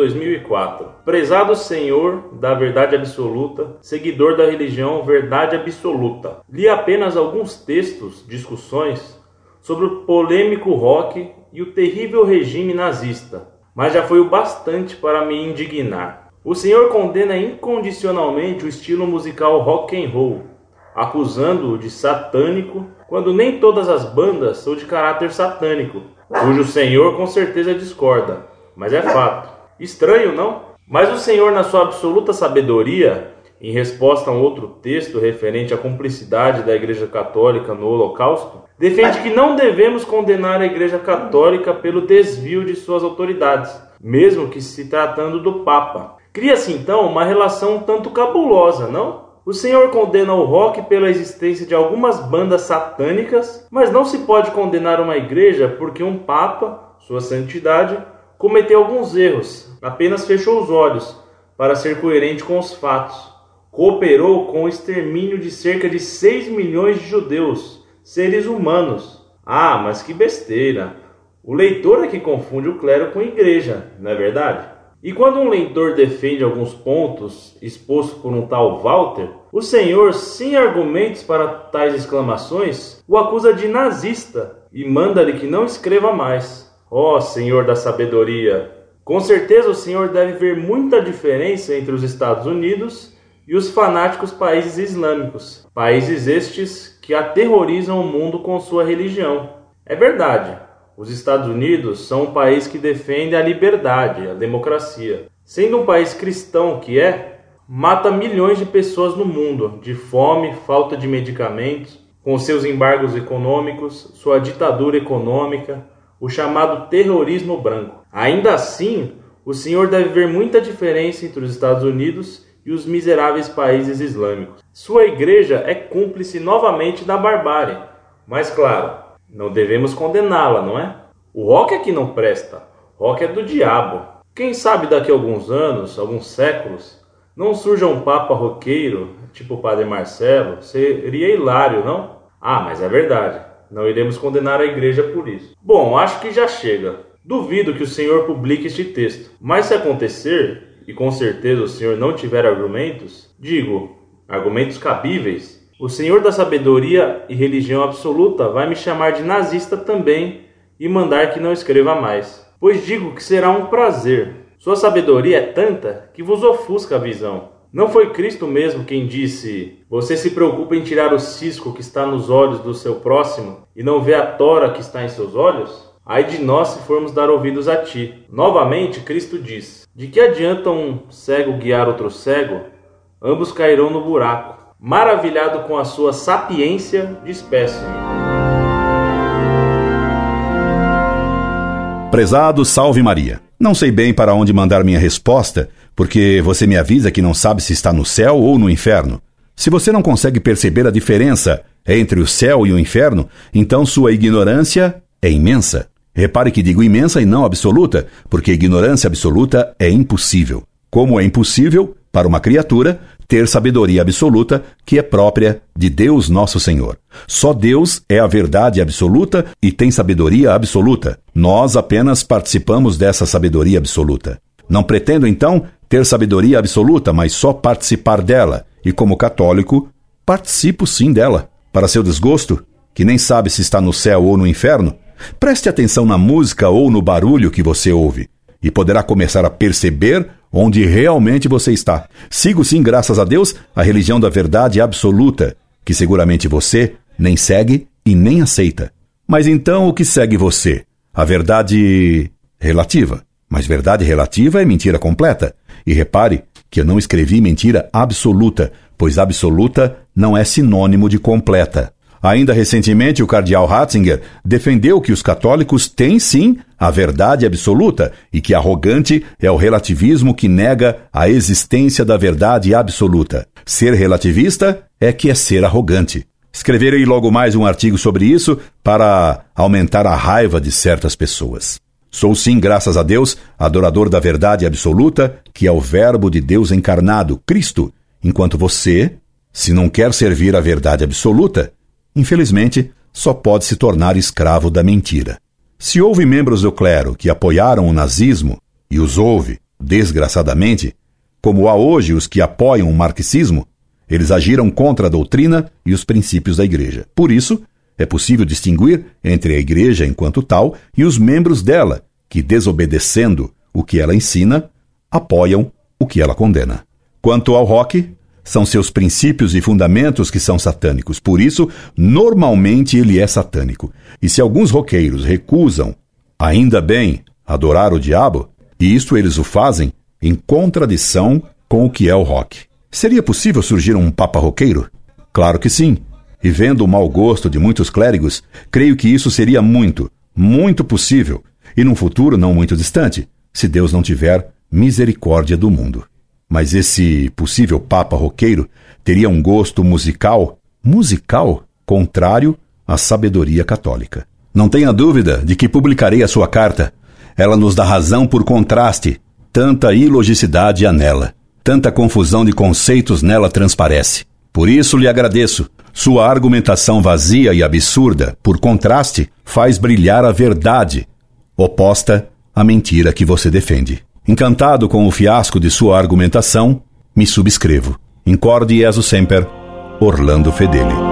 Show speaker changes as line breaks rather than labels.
2004. Prezado Senhor da Verdade Absoluta, seguidor da religião Verdade Absoluta. Li apenas alguns textos, discussões sobre o polêmico rock e o terrível regime nazista, mas já foi o bastante para me indignar. O Senhor condena incondicionalmente o estilo musical rock and roll, acusando-o de satânico, quando nem todas as bandas são de caráter satânico, cujo Senhor com certeza discorda, mas é fato. Estranho, não? Mas o Senhor, na sua absoluta sabedoria, em resposta a um outro texto referente à cumplicidade da Igreja Católica no Holocausto, defende que não devemos condenar a Igreja Católica pelo desvio de suas autoridades, mesmo que se tratando do Papa. Cria-se então uma relação tanto cabulosa, não? O Senhor condena o rock pela existência de algumas bandas satânicas, mas não se pode condenar uma igreja porque um papa, sua santidade, cometeu alguns erros, apenas fechou os olhos para ser coerente com os fatos. Cooperou com o extermínio de cerca de 6 milhões de judeus, seres humanos. Ah, mas que besteira! O leitor é que confunde o clero com igreja, não é verdade? E quando um leitor defende alguns pontos expostos por um tal Walter, o senhor, sem argumentos para tais exclamações, o acusa de nazista e manda-lhe que não escreva mais. Ó oh, Senhor da sabedoria! Com certeza o senhor deve ver muita diferença entre os Estados Unidos e os fanáticos países islâmicos, países estes que aterrorizam o mundo com sua religião. É verdade, os Estados Unidos são um país que defende a liberdade, a democracia. Sendo um país cristão que é, mata milhões de pessoas no mundo de fome, falta de medicamentos, com seus embargos econômicos, sua ditadura econômica, o chamado terrorismo branco. Ainda assim, o senhor deve ver muita diferença entre os Estados Unidos e os miseráveis países islâmicos. Sua igreja é cúmplice novamente da barbárie, mas claro, não devemos condená-la, não é? O rock é que não presta. Rock é do diabo. Quem sabe daqui a alguns anos, alguns séculos, não surja um papa roqueiro, tipo o Padre Marcelo, seria hilário, não? Ah, mas é verdade. Não iremos condenar a igreja por isso. Bom, acho que já chega. Duvido que o senhor publique este texto. Mas se acontecer, e com certeza o senhor não tiver argumentos, digo, argumentos cabíveis, o Senhor da sabedoria e religião absoluta vai me chamar de nazista também e mandar que não escreva mais. Pois digo que será um prazer. Sua sabedoria é tanta que vos ofusca a visão. Não foi Cristo mesmo quem disse: Você se preocupa em tirar o cisco que está nos olhos do seu próximo e não vê a tora que está em seus olhos? Ai de nós se formos dar ouvidos a ti. Novamente, Cristo diz: De que adianta um cego guiar outro cego? Ambos cairão no buraco maravilhado com a sua sapiência, despeço-me.
Prezado Salve Maria. Não sei bem para onde mandar minha resposta, porque você me avisa que não sabe se está no céu ou no inferno. Se você não consegue perceber a diferença entre o céu e o inferno, então sua ignorância é imensa. Repare que digo imensa e não absoluta, porque ignorância absoluta é impossível. Como é impossível para uma criatura ter sabedoria absoluta que é própria de Deus nosso Senhor. Só Deus é a verdade absoluta e tem sabedoria absoluta. Nós apenas participamos dessa sabedoria absoluta. Não pretendo, então, ter sabedoria absoluta, mas só participar dela. E como católico, participo sim dela. Para seu desgosto, que nem sabe se está no céu ou no inferno, preste atenção na música ou no barulho que você ouve, e poderá começar a perceber onde realmente você está. Sigo sim, graças a Deus, a religião da verdade absoluta, que seguramente você nem segue e nem aceita. Mas então o que segue você? A verdade relativa. Mas verdade relativa é mentira completa. E repare que eu não escrevi mentira absoluta, pois absoluta não é sinônimo de completa. Ainda recentemente, o cardeal Ratzinger defendeu que os católicos têm sim a verdade absoluta e que arrogante é o relativismo que nega a existência da verdade absoluta. Ser relativista é que é ser arrogante. Escreverei logo mais um artigo sobre isso para aumentar a raiva de certas pessoas. Sou sim, graças a Deus, adorador da verdade absoluta, que é o Verbo de Deus encarnado, Cristo, enquanto você, se não quer servir a verdade absoluta, infelizmente, só pode se tornar escravo da mentira. Se houve membros do clero que apoiaram o nazismo, e os houve, Desgraçadamente, como há hoje os que apoiam o marxismo, eles agiram contra a doutrina e os princípios da Igreja. Por isso, é possível distinguir entre a Igreja enquanto tal e os membros dela, que, desobedecendo o que ela ensina, apoiam o que ela condena. Quanto ao rock, são seus princípios e fundamentos que são satânicos. Por isso, normalmente ele é satânico. E se alguns roqueiros recusam, ainda bem, adorar o diabo, e isto eles o fazem em contradição com o que é o rock. Seria possível surgir um papa roqueiro? Claro que sim. E vendo o mau gosto de muitos clérigos, creio que isso seria muito, muito possível, e num futuro não muito distante, se Deus não tiver misericórdia do mundo. Mas esse possível papa roqueiro teria um gosto musical, musical, contrário à sabedoria católica. Não tenha dúvida de que publicarei a sua carta. Ela nos dá razão por contraste. Tanta ilogicidade há nela. Tanta confusão de conceitos nela transparece. Por isso lhe agradeço. Sua argumentação vazia e absurda, por contraste, faz brilhar a verdade, oposta à mentira que você defende. Encantado com o fiasco de sua argumentação, me subscrevo. Incorde Jesus Semper, Orlando Fedeli.